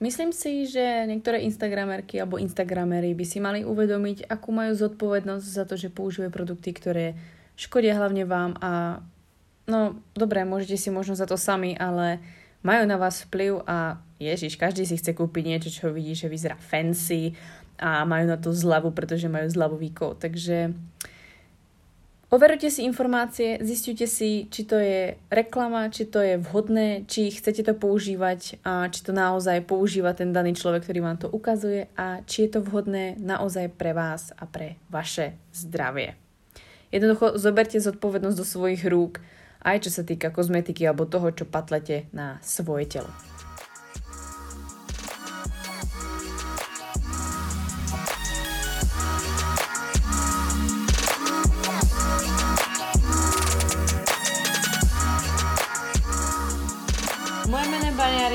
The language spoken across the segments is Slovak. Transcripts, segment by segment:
Myslím si, že niektoré Instagramerky alebo Instagramery by si mali uvedomiť, akú majú zodpovednosť za to, že používajú produkty, ktoré škodia hlavne vám a no dobre, môžete si možno za to sami, ale majú na vás vplyv a ježiš, každý si chce kúpiť niečo, čo vidí, že vyzerá fancy a majú na to zľavu, pretože majú zľavový kód. Takže Overujte si informácie, zistite si, či to je reklama, či to je vhodné, či chcete to používať a či to naozaj používa ten daný človek, ktorý vám to ukazuje a či je to vhodné naozaj pre vás a pre vaše zdravie. Jednoducho zoberte zodpovednosť do svojich rúk, aj čo sa týka kozmetiky alebo toho, čo patlete na svoje telo.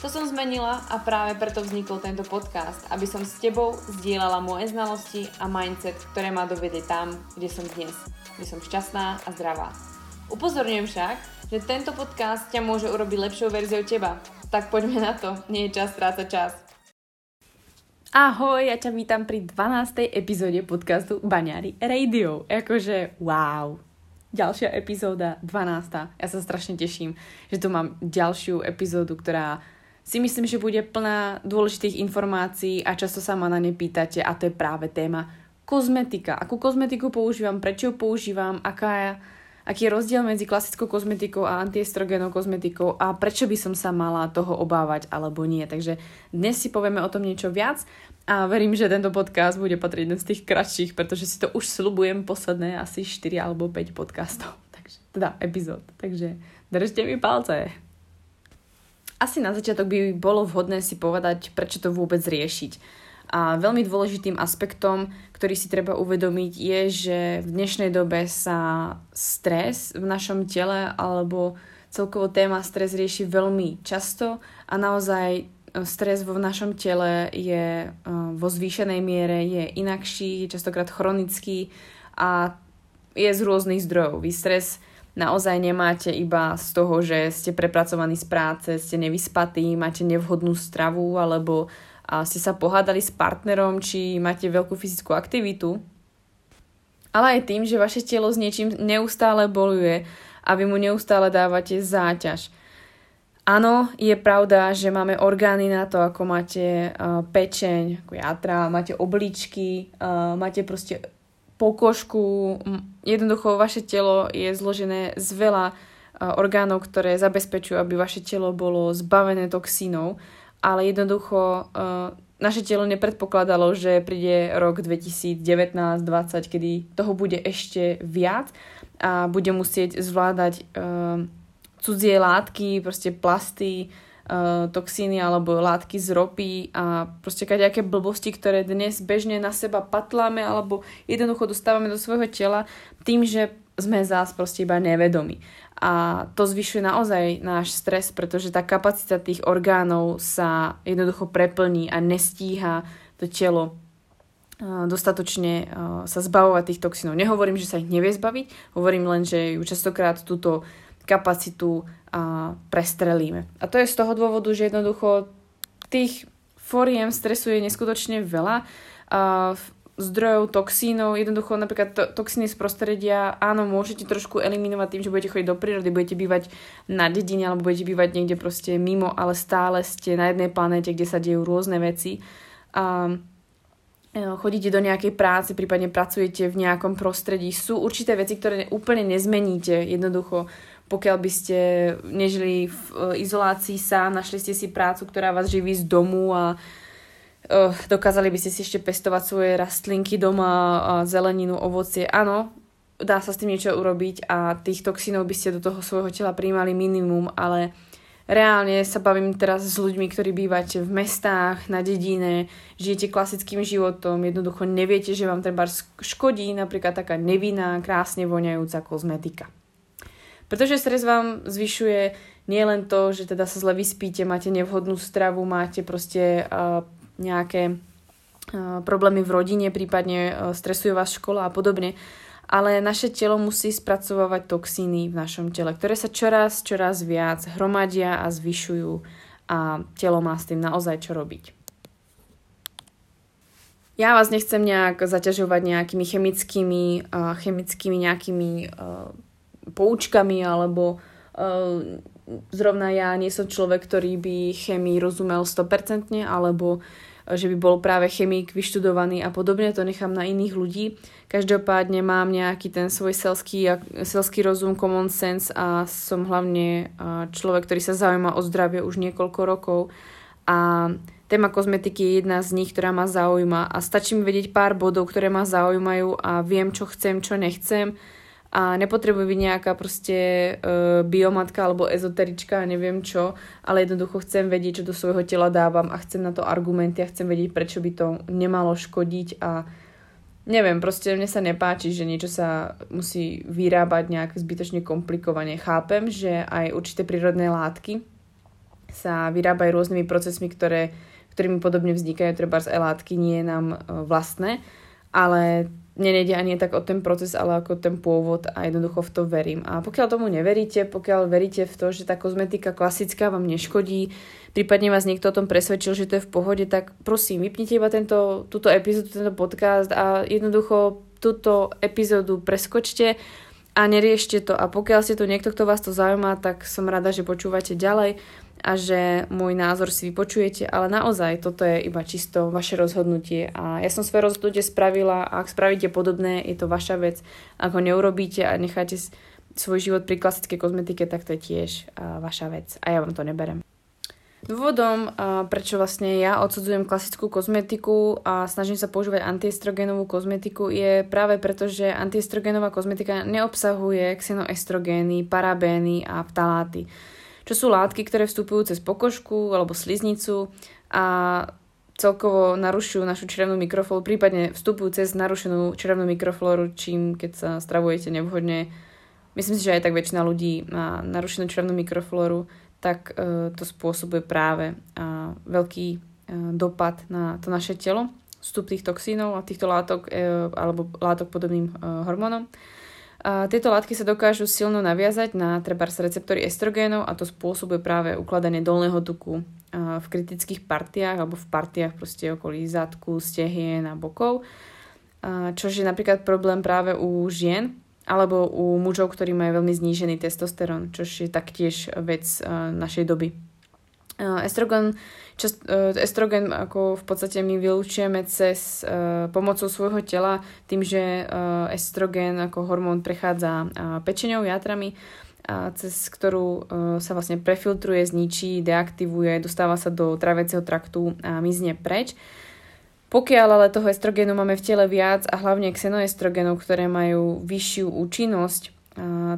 To som zmenila a práve preto vznikol tento podcast, aby som s tebou zdieľala moje znalosti a mindset, ktoré ma dovedli tam, kde som dnes, kde som šťastná a zdravá. Upozorňujem však, že tento podcast ťa môže urobiť lepšou verziou teba. Tak poďme na to, nie je čas strácať čas. Ahoj, ja ťa vítam pri 12. epizóde podcastu Baňári Radio. Akože wow, ďalšia epizóda, 12. Ja sa strašne teším, že tu mám ďalšiu epizódu, ktorá si myslím, že bude plná dôležitých informácií a často sa ma na ne pýtate a to je práve téma kozmetika. Akú kozmetiku používam, prečo ju používam, aká aký je rozdiel medzi klasickou kozmetikou a antiestrogenou kozmetikou a prečo by som sa mala toho obávať alebo nie. Takže dnes si povieme o tom niečo viac a verím, že tento podcast bude patriť jeden z tých kratších, pretože si to už slubujem posledné asi 4 alebo 5 podcastov. Takže, teda epizód. Takže držte mi palce asi na začiatok by bolo vhodné si povedať, prečo to vôbec riešiť. A veľmi dôležitým aspektom, ktorý si treba uvedomiť, je, že v dnešnej dobe sa stres v našom tele alebo celkovo téma stres rieši veľmi často a naozaj e, stres vo našom tele je e, vo zvýšenej miere, je inakší, je častokrát chronický a je z rôznych zdrojov. Vy stres naozaj nemáte iba z toho, že ste prepracovaní z práce, ste nevyspatí, máte nevhodnú stravu alebo ste sa pohádali s partnerom, či máte veľkú fyzickú aktivitu, ale aj tým, že vaše telo s niečím neustále boluje a vy mu neustále dávate záťaž. Áno, je pravda, že máme orgány na to, ako máte pečeň, ako jatra, máte obličky, máte proste pokožku. Jednoducho vaše telo je zložené z veľa orgánov, ktoré zabezpečujú, aby vaše telo bolo zbavené toxínov, ale jednoducho naše telo nepredpokladalo, že príde rok 2019-2020, kedy toho bude ešte viac a bude musieť zvládať cudzie látky, proste plasty, toxíny alebo látky z ropy a proste nejaké blbosti, ktoré dnes bežne na seba patláme alebo jednoducho dostávame do svojho tela tým, že sme zás proste iba nevedomi. A to zvyšuje naozaj náš stres, pretože tá kapacita tých orgánov sa jednoducho preplní a nestíha to telo dostatočne sa zbavovať tých toxínov. Nehovorím, že sa ich nevie zbaviť, hovorím len, že ju častokrát túto kapacitu a prestrelíme. A to je z toho dôvodu, že jednoducho tých foriem stresu je neskutočne veľa. A zdrojov toxínov, jednoducho napríklad to, toxíny z prostredia, áno, môžete trošku eliminovať tým, že budete chodiť do prírody, budete bývať na dedine alebo budete bývať niekde proste mimo, ale stále ste na jednej planéte, kde sa dejú rôzne veci. A e, chodíte do nejakej práce, prípadne pracujete v nejakom prostredí. Sú určité veci, ktoré úplne nezmeníte. Jednoducho pokiaľ by ste nežili v e, izolácii sám, našli ste si prácu, ktorá vás živí z domu a uh, dokázali by ste si ešte pestovať svoje rastlinky doma, a zeleninu, ovocie. Áno, dá sa s tým niečo urobiť a tých toxínov by ste do toho svojho tela príjmali minimum, ale reálne sa bavím teraz s ľuďmi, ktorí bývate v mestách, na dedine, žijete klasickým životom, jednoducho neviete, že vám treba škodí napríklad taká nevinná, krásne voňajúca kozmetika. Pretože stres vám zvyšuje nielen to, že teda sa zle vyspíte, máte nevhodnú stravu, máte proste uh, nejaké uh, problémy v rodine, prípadne uh, stresuje vás škola a podobne, ale naše telo musí spracovávať toxíny v našom tele, ktoré sa čoraz, čoraz viac hromadia a zvyšujú a telo má s tým naozaj čo robiť. Ja vás nechcem nejak zaťažovať nejakými chemickými, uh, chemickými nejakými uh, poučkami alebo uh, zrovna ja nie som človek, ktorý by chemii rozumel 100% alebo že by bol práve chemik vyštudovaný a podobne, to nechám na iných ľudí. Každopádne mám nejaký ten svoj selský, selský rozum, common sense a som hlavne človek, ktorý sa zaujíma o zdravie už niekoľko rokov. A téma kozmetiky je jedna z nich, ktorá ma zaujíma. A stačí mi vedieť pár bodov, ktoré ma zaujímajú a viem, čo chcem, čo nechcem a nepotrebujem byť nejaká proste uh, biomatka alebo ezoterička a neviem čo, ale jednoducho chcem vedieť, čo do svojho tela dávam a chcem na to argumenty a chcem vedieť, prečo by to nemalo škodiť a neviem, proste mne sa nepáči, že niečo sa musí vyrábať nejak zbytočne komplikovane. Chápem, že aj určité prírodné látky sa vyrábajú rôznymi procesmi, ktoré, ktorými podobne vznikajú, treba z látky nie je nám uh, vlastné, ale nenejde ani tak o ten proces, ale ako ten pôvod a jednoducho v to verím. A pokiaľ tomu neveríte, pokiaľ veríte v to, že tá kozmetika klasická vám neškodí, prípadne vás niekto o tom presvedčil, že to je v pohode, tak prosím, vypnite iba tento, túto epizódu, tento podcast a jednoducho túto epizódu preskočte a neriešte to. A pokiaľ ste tu niekto, kto vás to zaujíma, tak som rada, že počúvate ďalej a že môj názor si vypočujete, ale naozaj toto je iba čisto vaše rozhodnutie a ja som svoje rozhodnutie spravila a ak spravíte podobné, je to vaša vec. Ak ho neurobíte a necháte svoj život pri klasickej kozmetike, tak to je tiež vaša vec a ja vám to neberem. Dôvodom, prečo vlastne ja odsudzujem klasickú kozmetiku a snažím sa používať antiestrogenovú kozmetiku je práve preto, že antiestrogenová kozmetika neobsahuje xenoestrogény, parabény a vtaláty čo sú látky, ktoré vstupujú cez pokožku alebo sliznicu a celkovo narušujú našu črevnú mikroflóru, prípadne vstupujú cez narušenú črevnú mikroflóru, čím keď sa stravujete nevhodne. Myslím si, že aj tak väčšina ľudí má narušenú črevnú mikroflóru, tak e, to spôsobuje práve e, veľký e, dopad na to naše telo, vstup tých toxínov a týchto látok alebo látok podobným hormónom. Tieto látky sa dokážu silno naviazať na trebárs receptory estrogénov a to spôsobuje práve ukladanie dolného tuku v kritických partiách alebo v partiách proste okolí zadku, stehien a bokov, čo je napríklad problém práve u žien alebo u mužov, ktorí majú veľmi znížený testosterón, čo je taktiež vec našej doby. Estrogen, čas, e, estrogen ako v podstate my vylúčujeme cez uh, pomocou svojho tela tým, že uh, estrogen ako hormón prechádza pečeňou, játrami, a cez ktorú sa vlastne prefiltruje, zničí, deaktivuje, dostáva sa do traveceho traktu a mizne preč. Pokiaľ ale toho estrogénu máme v tele viac a hlavne xenoestrogenov, ktoré majú vyššiu účinnosť,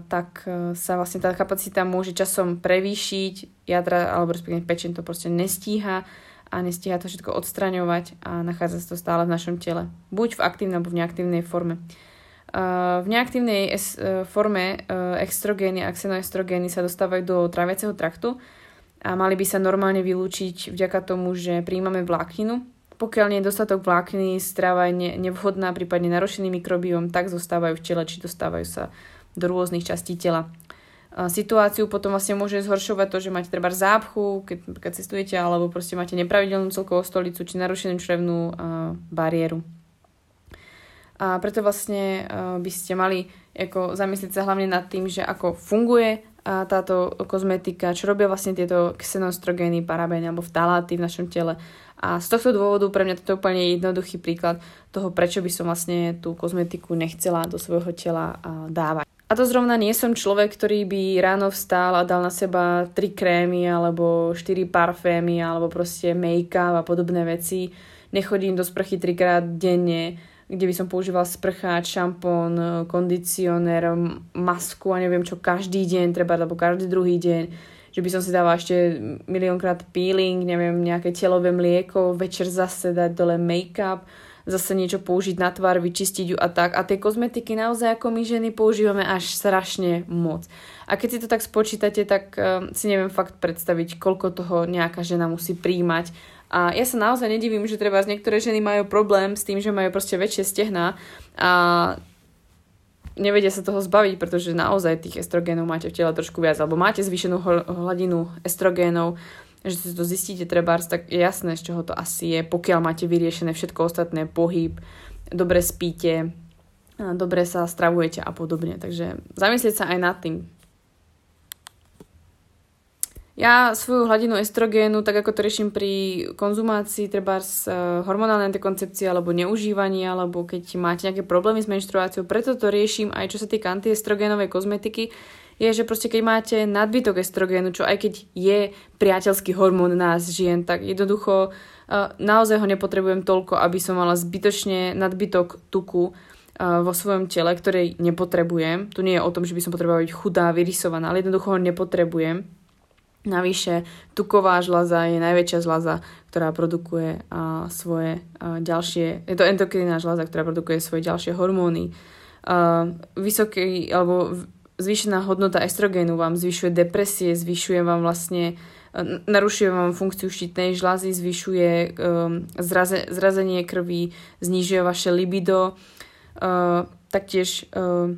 tak e, sa vlastne tá kapacita môže časom prevýšiť, jadra alebo respektíve pečen to proste nestíha a nestíha to všetko odstraňovať a nachádza sa to stále v našom tele. Buď v aktívnej alebo v neaktívnej forme. V neaktívnej e, forme extrogény a xenoestrogény sa dostávajú do tráviaceho traktu a mali by sa normálne vylúčiť vďaka tomu, že príjmame vlákninu. Pokiaľ nie je dostatok vlákniny, strava je nevhodná, prípadne narušený mikrobióm, tak zostávajú v tele, či dostávajú sa do rôznych častí tela. Situáciu potom vlastne môže zhoršovať to, že máte treba zápchu, keď, keď cestujete, alebo proste máte nepravidelnú celkovú stolicu, či narušenú črevnú uh, bariéru. A preto vlastne uh, by ste mali ako zamyslieť sa hlavne nad tým, že ako funguje uh, táto kozmetika, čo robia vlastne tieto xenostrogény, parabény alebo vtaláty v našom tele. A z tohto dôvodu pre mňa toto je úplne jednoduchý príklad toho, prečo by som vlastne tú kozmetiku nechcela do svojho tela dávať. A to zrovna nie som človek, ktorý by ráno vstál a dal na seba tri krémy alebo štyri parfémy alebo proste make-up a podobné veci. Nechodím do sprchy trikrát denne, kde by som používal sprcháč, šampón, kondicionér, masku a neviem čo každý deň, treba, alebo každý druhý deň. že by som si dala ešte miliónkrát peeling, neviem, nejaké telové mlieko, večer zase dať dole make-up, zase niečo použiť na tvár, vyčistiť ju a tak. A tie kozmetiky naozaj ako my ženy používame až strašne moc. A keď si to tak spočítate, tak uh, si neviem fakt predstaviť, koľko toho nejaká žena musí príjmať. A ja sa naozaj nedivím, že treba z niektoré ženy majú problém s tým, že majú proste väčšie stehná a nevedia sa toho zbaviť, pretože naozaj tých estrogénov máte v tele trošku viac, alebo máte zvýšenú hladinu estrogénov, že si to zistíte trebárs, tak je jasné, z čoho to asi je, pokiaľ máte vyriešené všetko ostatné, pohyb, dobre spíte, dobre sa stravujete a podobne. Takže zamyslieť sa aj nad tým. Ja svoju hladinu estrogénu, tak ako to riešim pri konzumácii treba z uh, hormonálnej antikoncepcie alebo neužívaní, alebo keď máte nejaké problémy s menštruáciou, preto to riešim aj čo sa týka antiestrogénovej kozmetiky, je, že proste keď máte nadbytok estrogénu, čo aj keď je priateľský hormón nás žien, tak jednoducho uh, naozaj ho nepotrebujem toľko, aby som mala zbytočne nadbytok tuku uh, vo svojom tele, ktorej nepotrebujem. Tu nie je o tom, že by som potrebovala byť chudá, vyrysovaná, ale jednoducho ho nepotrebujem. Navyše, tuková žľaza je najväčšia žľaza, ktorá produkuje uh, svoje uh, ďalšie, je to endokrinná žľaza, ktorá produkuje svoje ďalšie hormóny. Uh, vysoký, alebo zvýšená hodnota estrogénu vám zvyšuje depresie, zvyšuje vám vlastne narušuje vám funkciu štítnej žľazy, zvyšuje um, zraze, zrazenie krvi, znižuje vaše libido, uh, taktiež uh,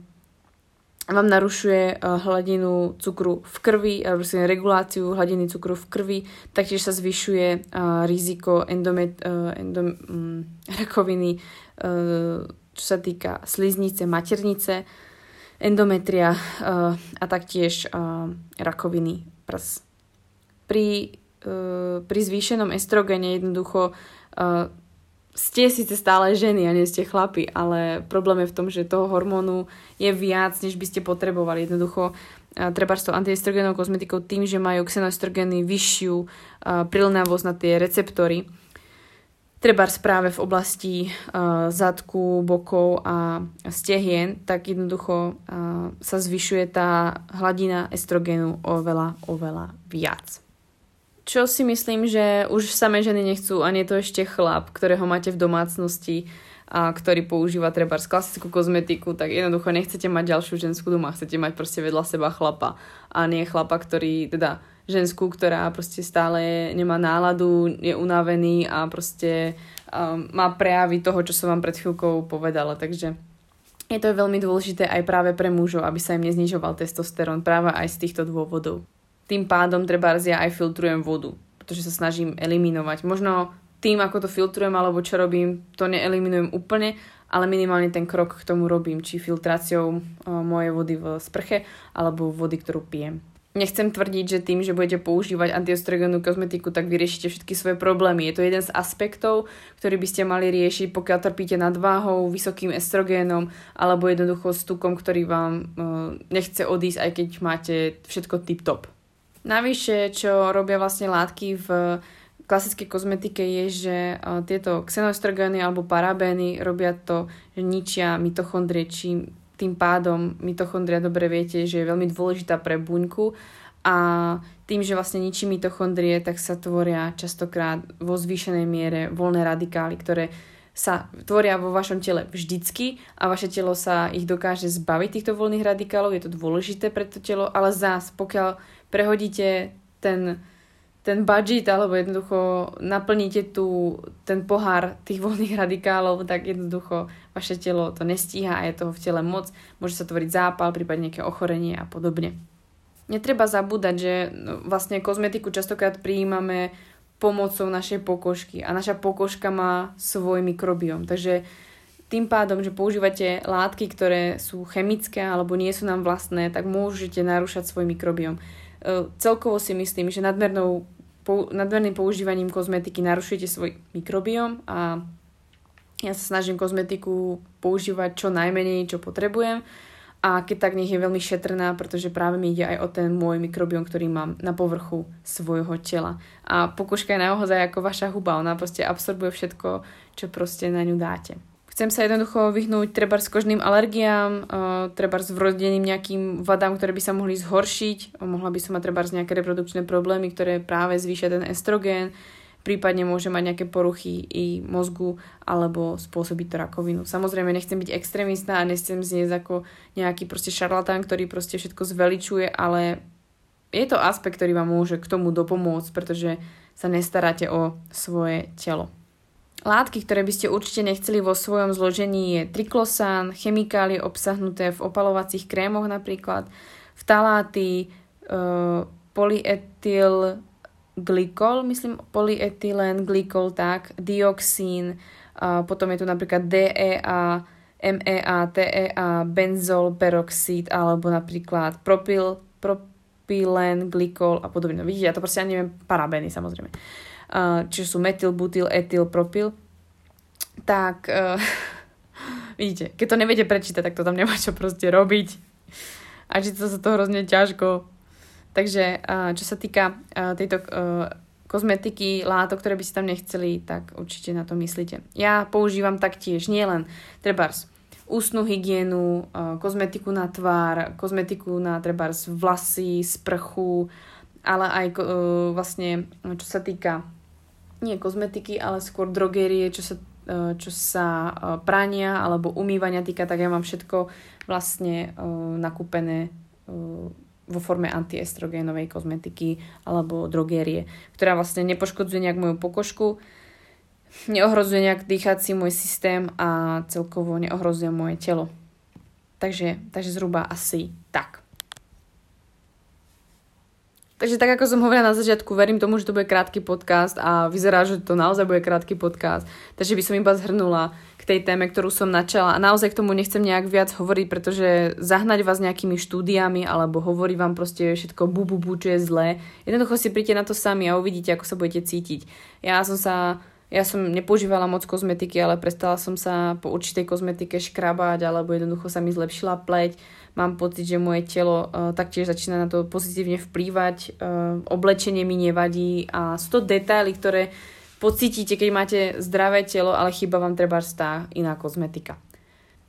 vám narušuje uh, hladinu cukru v krvi, alebo reguláciu hladiny cukru v krvi, taktiež sa zvyšuje uh, riziko endomet, uh, endom, um, rakoviny, uh, čo sa týka sliznice, maternice, endometria uh, a taktiež uh, rakoviny prs. Pri, uh, pri zvýšenom estrogene jednoducho ste síce stále ženy a nie ste chlapi, ale problém je v tom, že toho hormónu je viac, než by ste potrebovali. Jednoducho treba s tou antiestrogenovou kozmetikou tým, že majú xenoestrogeny vyššiu prilnavosť na tie receptory, treba práve v oblasti uh, zadku, bokov a stehien, tak jednoducho uh, sa zvyšuje tá hladina estrogenu oveľa, oveľa viac. Čo si myslím, že už samé ženy nechcú a nie to ešte chlap, ktorého máte v domácnosti a ktorý používa treba klasickú kozmetiku, tak jednoducho nechcete mať ďalšiu ženskú doma, chcete mať proste vedľa seba chlapa a nie chlapa, ktorý teda ženskú, ktorá proste stále nemá náladu, je unavený a proste um, má prejavy toho, čo som vám pred chvíľkou povedala. Takže je to veľmi dôležité aj práve pre mužov, aby sa im neznižoval testosterón práve aj z týchto dôvodov. Tým pádom treba ja aj filtrujem vodu, pretože sa snažím eliminovať. Možno tým, ako to filtrujem alebo čo robím, to neeliminujem úplne, ale minimálne ten krok k tomu robím, či filtráciou uh, mojej vody v sprche alebo vody, ktorú pijem. Nechcem tvrdiť, že tým, že budete používať antiostrogenú kozmetiku, tak vyriešite všetky svoje problémy. Je to jeden z aspektov, ktorý by ste mali riešiť, pokiaľ trpíte nadváhou, vysokým estrogénom alebo jednoducho s tukom, ktorý vám uh, nechce odísť, aj keď máte všetko tip-top. Navyše, čo robia vlastne látky v klasickej kozmetike je, že uh, tieto xenoestrogény alebo parabény robia to, že ničia mitochondrie, čím tým pádom mitochondria dobre viete, že je veľmi dôležitá pre buňku. A tým, že vlastne ničí mitochondrie, tak sa tvoria častokrát vo zvýšenej miere voľné radikály, ktoré sa tvoria vo vašom tele vždycky a vaše telo sa ich dokáže zbaviť týchto voľných radikálov, je to dôležité pre to telo, ale zás, pokiaľ prehodíte ten ten budget alebo jednoducho naplníte tu ten pohár tých voľných radikálov, tak jednoducho vaše telo to nestíha a je toho v tele moc. Môže sa tvoriť zápal, prípadne nejaké ochorenie a podobne. Netreba zabúdať, že no, vlastne kozmetiku častokrát prijímame pomocou našej pokožky a naša pokožka má svoj mikrobiom. Takže tým pádom, že používate látky, ktoré sú chemické alebo nie sú nám vlastné, tak môžete narúšať svoj mikrobiom. E, celkovo si myslím, že nadmernou nadmerným používaním kozmetiky narušujete svoj mikrobióm a ja sa snažím kozmetiku používať čo najmenej, čo potrebujem a keď tak nech je veľmi šetrná, pretože práve mi ide aj o ten môj mikrobióm, ktorý mám na povrchu svojho tela. A pokožka je naozaj ako vaša huba, ona proste absorbuje všetko, čo proste na ňu dáte. Chcem sa jednoducho vyhnúť treba s kožným alergiám, uh, treba s vrodeným nejakým vadám, ktoré by sa mohli zhoršiť. Mohla by som mať treba nejaké reprodukčné problémy, ktoré práve zvýšia ten estrogén. Prípadne môže mať nejaké poruchy i mozgu alebo spôsobiť to rakovinu. Samozrejme, nechcem byť extrémista a nechcem znieť ako nejaký proste šarlatán, ktorý proste všetko zveličuje, ale je to aspekt, ktorý vám môže k tomu dopomôcť, pretože sa nestaráte o svoje telo. Látky, ktoré by ste určite nechceli vo svojom zložení je triklosán, chemikálie obsahnuté v opalovacích krémoch napríklad, vtaláty, e, polyetyl glykol, myslím polyetylen glykol, tak, dioxín, a potom je tu napríklad DEA, MEA, TEA, benzol, peroxid alebo napríklad propyl, propylen, glykol a podobne. No, vidíte, ja to proste ani neviem, parabény samozrejme. Uh, čiže sú metyl, butyl, etyl, propyl, tak uh, vidíte, keď to neviete prečítať, tak to tam nemá čo proste robiť. A číta sa to hrozne ťažko. Takže čo sa týka tejto uh, kozmetiky, látok, ktoré by ste tam nechceli, tak určite na to myslíte. Ja používam taktiež nielen trebárs ústnu hygienu, kozmetiku na tvár, kozmetiku na trebárs vlasy, sprchu, ale aj vlastne, čo sa týka nie kozmetiky, ale skôr drogerie, čo sa, e, čo sa e, prania alebo umývania týka, tak ja mám všetko vlastne e, nakúpené vo forme antiestrogénovej kozmetiky alebo drogérie, ktorá vlastne nepoškodzuje nejak moju pokožku, neohrozuje nejak dýchací môj systém a celkovo neohrozuje moje telo. Takže, takže zhruba asi tak. Takže tak ako som hovorila na začiatku, verím tomu, že to bude krátky podcast a vyzerá, že to naozaj bude krátky podcast. Takže by som iba zhrnula k tej téme, ktorú som načala a naozaj k tomu nechcem nejak viac hovoriť, pretože zahnať vás nejakými štúdiami alebo hovorí vám proste všetko bu, bu, bu, čo je zlé. Jednoducho si príďte na to sami a uvidíte, ako sa budete cítiť. Ja som sa ja som nepoužívala moc kozmetiky, ale prestala som sa po určitej kozmetike škrabať alebo jednoducho sa mi zlepšila pleť mám pocit, že moje telo uh, taktiež začína na to pozitívne vplývať, uh, oblečenie mi nevadí a sú to detaily, ktoré pocítite, keď máte zdravé telo, ale chýba vám treba tá iná kozmetika.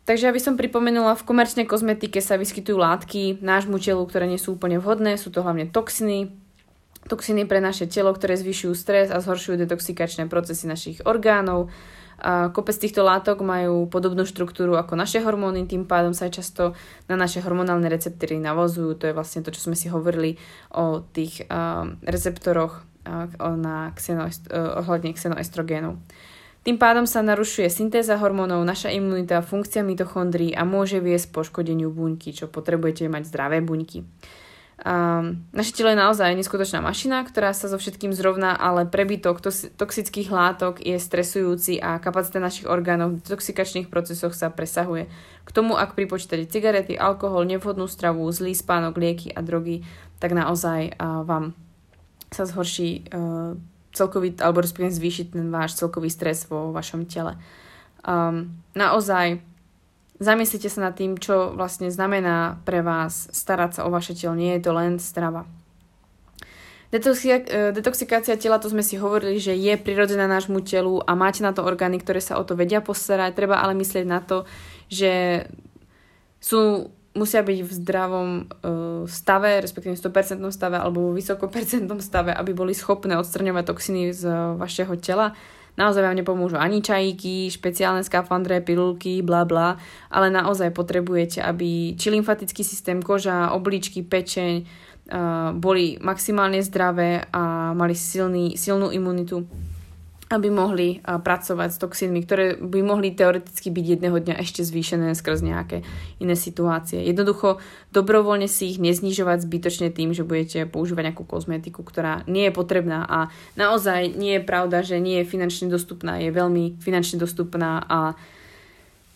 Takže aby som pripomenula, v komerčnej kozmetike sa vyskytujú látky nášmu telu, ktoré nie sú úplne vhodné, sú to hlavne toxiny, toxiny pre naše telo, ktoré zvyšujú stres a zhoršujú detoxikačné procesy našich orgánov, a kopec týchto látok majú podobnú štruktúru ako naše hormóny, tým pádom sa aj často na naše hormonálne receptory navozujú. To je vlastne to, čo sme si hovorili o tých uh, receptoroch na xenoest- uh, ohľadne xenoestrogénov. Tým pádom sa narušuje syntéza hormónov, naša imunita, funkcia mitochondrií a môže viesť poškodeniu buňky, čo potrebujete mať zdravé buňky. Um, naše telo je naozaj neskutočná mašina, ktorá sa so všetkým zrovná, ale prebytok tos- toxických látok je stresujúci a kapacita našich orgánov v toxikačných procesoch sa presahuje. K tomu, ak pripočítate cigarety, alkohol, nevhodnú stravu, zlý spánok, lieky a drogy, tak naozaj uh, vám sa zhorší uh, celkový, alebo respektíve zvýšiť ten váš celkový stres vo vašom tele. Um, naozaj Zamyslite sa nad tým, čo vlastne znamená pre vás starať sa o vaše telo. Nie je to len strava. E, detoxikácia tela, to sme si hovorili, že je prirodzená nášmu telu a máte na to orgány, ktoré sa o to vedia postarať. Treba ale myslieť na to, že sú, musia byť v zdravom uh, stave, respektíve 100% stave alebo v vysokopercentnom stave, aby boli schopné odstraňovať toxiny z uh, vašeho tela. Naozaj vám nepomôžu ani čajíky, špeciálne skafandre, pilulky, bla bla, ale naozaj potrebujete, aby či lymfatický systém, koža, obličky, pečeň uh, boli maximálne zdravé a mali silný, silnú imunitu aby mohli pracovať s toxínmi, ktoré by mohli teoreticky byť jedného dňa ešte zvýšené skrz nejaké iné situácie. Jednoducho dobrovoľne si ich neznižovať zbytočne tým, že budete používať nejakú kozmetiku, ktorá nie je potrebná a naozaj nie je pravda, že nie je finančne dostupná, je veľmi finančne dostupná a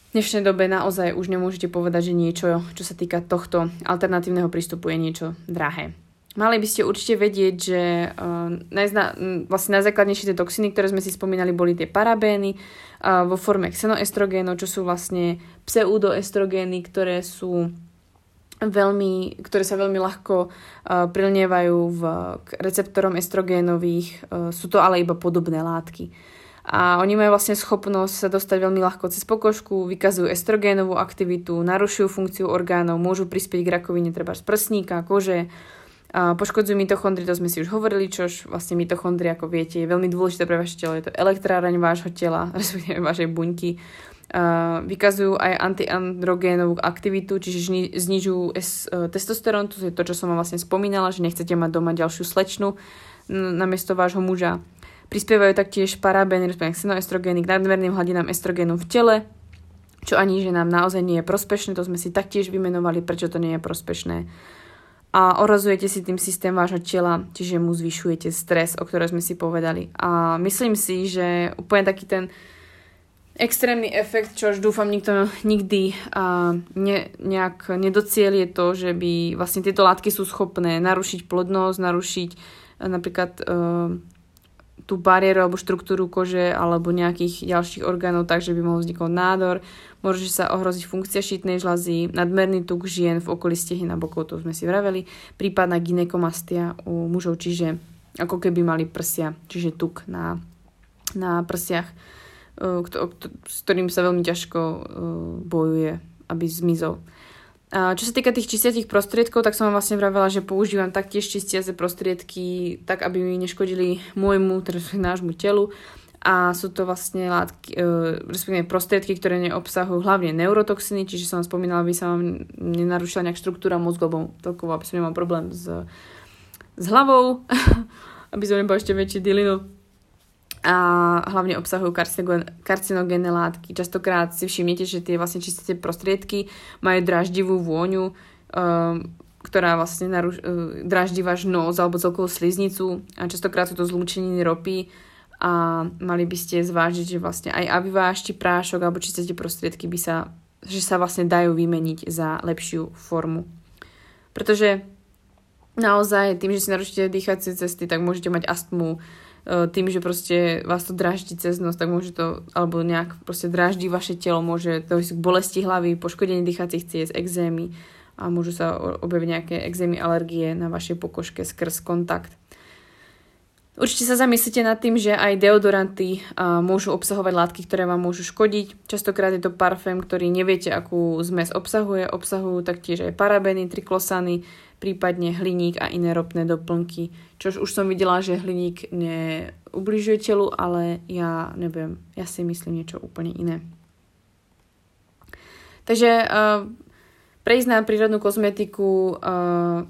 v dnešnej dobe naozaj už nemôžete povedať, že niečo, čo sa týka tohto alternatívneho prístupu je niečo drahé. Mali by ste určite vedieť, že uh, najzna, vlastne najzákladnejšie tie toxiny, ktoré sme si spomínali, boli tie parabény uh, vo forme xenoestrogénov, čo sú vlastne pseudoestrogény, ktoré sú veľmi, ktoré sa veľmi ľahko uh, prilnievajú v, k receptorom estrogénových, uh, sú to ale iba podobné látky. a oni majú vlastne schopnosť sa dostať veľmi ľahko cez pokožku, vykazujú estrogénovú aktivitu, narušujú funkciu orgánov, môžu prispieť k rakovine treba z prsníka, kože, a poškodzujú mitochondrie, to sme si už hovorili, čož vlastne mitochondrie, ako viete, je veľmi dôležité pre vaše telo. Je to elektráreň vášho tela, respektíve vašej buňky. Vykazujú aj antiandrogénovú aktivitu, čiže znižujú uh, testosterón, to je to, čo som vám vlastne spomínala, že nechcete mať doma ďalšiu slečnu namiesto vášho muža. Prispievajú taktiež parabény, respektíve xenoestrogény k nadmerným hladinám estrogénu v tele, čo ani že nám naozaj nie je prospešné, to sme si taktiež vymenovali, prečo to nie je prospešné. A orazujete si tým systém vášho tela, čiže mu zvyšujete stres, o ktorom sme si povedali. A myslím si, že úplne taký ten extrémny efekt, čo už dúfam nikto nikdy a ne, nejak nedociel je to, že by vlastne tieto látky sú schopné narušiť plodnosť, narušiť napríklad uh, tú bariéru alebo štruktúru kože alebo nejakých ďalších orgánov tak, že by mohol vzniknúť nádor. Môže sa ohroziť funkcia šítnej žľazy, nadmerný tuk žien v okolí stehien a bokov, to sme si vraveli, prípadná ginekomastia u mužov, čiže ako keby mali prsia, čiže tuk na, na prsiach, e, s ktorým sa veľmi ťažko e, bojuje, aby zmizol. Čo sa týka tých čistiacich prostriedkov, tak som vám vlastne vravela, že používam taktiež čistiace prostriedky tak, aby mi neškodili môjmu, teda nášmu telu. A sú to vlastne látky, e, respektíve prostriedky, ktoré neobsahujú hlavne neurotoxiny, čiže som vám spomínala, aby sa vám nenarušila nejak štruktúra mozgu, lebo toľko, aby som nemal problém s, s hlavou, aby som nebol ešte väčší dilinu a hlavne obsahujú karcinogénne látky. Častokrát si všimnete, že tie vlastne čisté prostriedky majú draždivú vôňu, um, ktorá vlastne naruš- uh, draždí váš nos alebo celkovú sliznicu a častokrát sú to zlúčeniny ropy a mali by ste zvážiť, že vlastne aj aviváš či prášok alebo čisté prostriedky by sa, že sa vlastne dajú vymeniť za lepšiu formu. Pretože naozaj tým, že si narušíte dýchacie cesty, tak môžete mať astmu, E, tým, že proste vás to draždí cez nos, tak môže to, alebo nejak proste draždí vaše telo, môže to k bolesti hlavy, poškodenie dýchacích ciest, exémy a môžu sa objaviť nejaké exémy, alergie na vašej pokožke skrz kontakt. Určite sa zamyslite nad tým, že aj deodoranty môžu obsahovať látky, ktoré vám môžu škodiť. Častokrát je to parfém, ktorý neviete, akú zmes obsahuje. Obsahujú taktiež aj parabeny, triklosany, prípadne hliník a iné ropné doplnky. Čož už som videla, že hliník neubližuje telu, ale ja neviem, ja si myslím niečo úplne iné. Takže uh, prejsť na prírodnú kozmetiku uh,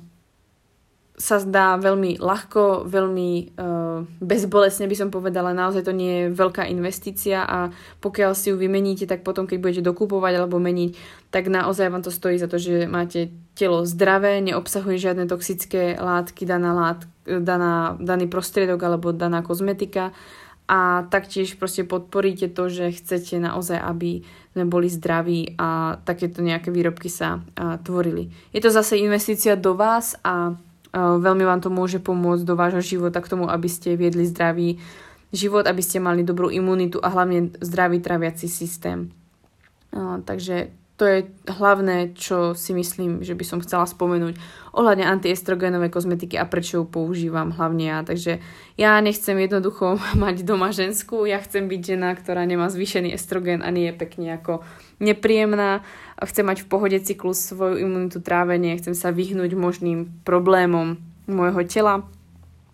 sa zdá veľmi ľahko, veľmi uh, bezbolesne by som povedala, naozaj to nie je veľká investícia a pokiaľ si ju vymeníte, tak potom, keď budete dokupovať alebo meniť, tak naozaj vám to stojí za to, že máte telo zdravé, neobsahuje žiadne toxické látky, daná, lát, daná, daný prostriedok alebo daná kozmetika a taktiež proste podporíte to, že chcete naozaj, aby sme boli zdraví a takéto nejaké výrobky sa a, tvorili. Je to zase investícia do vás a Veľmi vám to môže pomôcť do vášho života k tomu, aby ste viedli zdravý život, aby ste mali dobrú imunitu a hlavne zdravý traviaci systém. Takže to je hlavné, čo si myslím, že by som chcela spomenúť ohľadne antiestrogenovej kozmetiky a prečo ju používam hlavne ja. Takže ja nechcem jednoducho mať doma ženskú, ja chcem byť žena, ktorá nemá zvýšený estrogen a nie je pekne ako nepríjemná. Chcem mať v pohode cyklus svoju imunitu trávenie, chcem sa vyhnúť možným problémom môjho tela.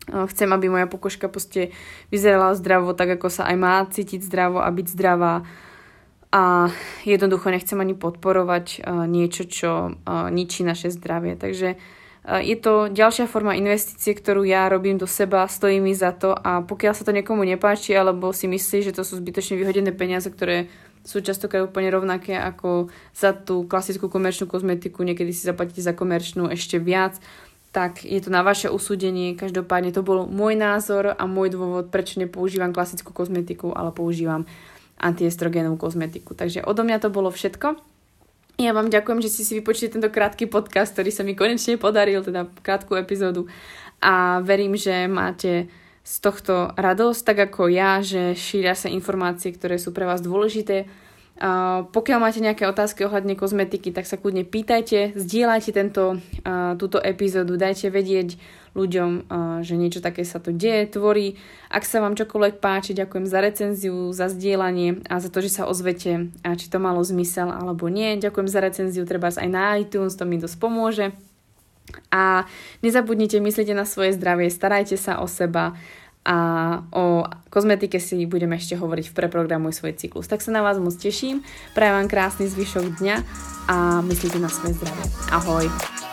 Chcem, aby moja pokožka poste vyzerala zdravo, tak ako sa aj má cítiť zdravo a byť zdravá. A jednoducho nechcem ani podporovať niečo, čo ničí naše zdravie. Takže je to ďalšia forma investície, ktorú ja robím do seba, stojí mi za to a pokiaľ sa to niekomu nepáči alebo si myslí, že to sú zbytočne vyhodené peniaze, ktoré sú častokrát úplne rovnaké ako za tú klasickú komerčnú kozmetiku, niekedy si zaplatíte za komerčnú ešte viac, tak je to na vaše usúdenie. Každopádne to bol môj názor a môj dôvod, prečo nepoužívam klasickú kozmetiku, ale používam antiestrogénovú kozmetiku. Takže odo mňa to bolo všetko. Ja vám ďakujem, že ste si vypočuli tento krátky podcast, ktorý sa mi konečne podaril, teda krátku epizódu. A verím, že máte z tohto radosť, tak ako ja, že šíria sa informácie, ktoré sú pre vás dôležité pokiaľ máte nejaké otázky ohľadne kozmetiky, tak sa kľudne pýtajte, zdieľajte tento, túto epizódu, dajte vedieť ľuďom, že niečo také sa tu deje, tvorí. Ak sa vám čokoľvek páči, ďakujem za recenziu, za zdieľanie a za to, že sa ozvete, či to malo zmysel alebo nie. Ďakujem za recenziu, treba aj na iTunes, to mi dosť pomôže. A nezabudnite, myslíte na svoje zdravie, starajte sa o seba a o kozmetike si budeme ešte hovoriť v Preprogramuj svoj cyklus. Tak sa na vás moc teším, prajem vám krásny zvyšok dňa a myslíte na svoje zdravie. Ahoj!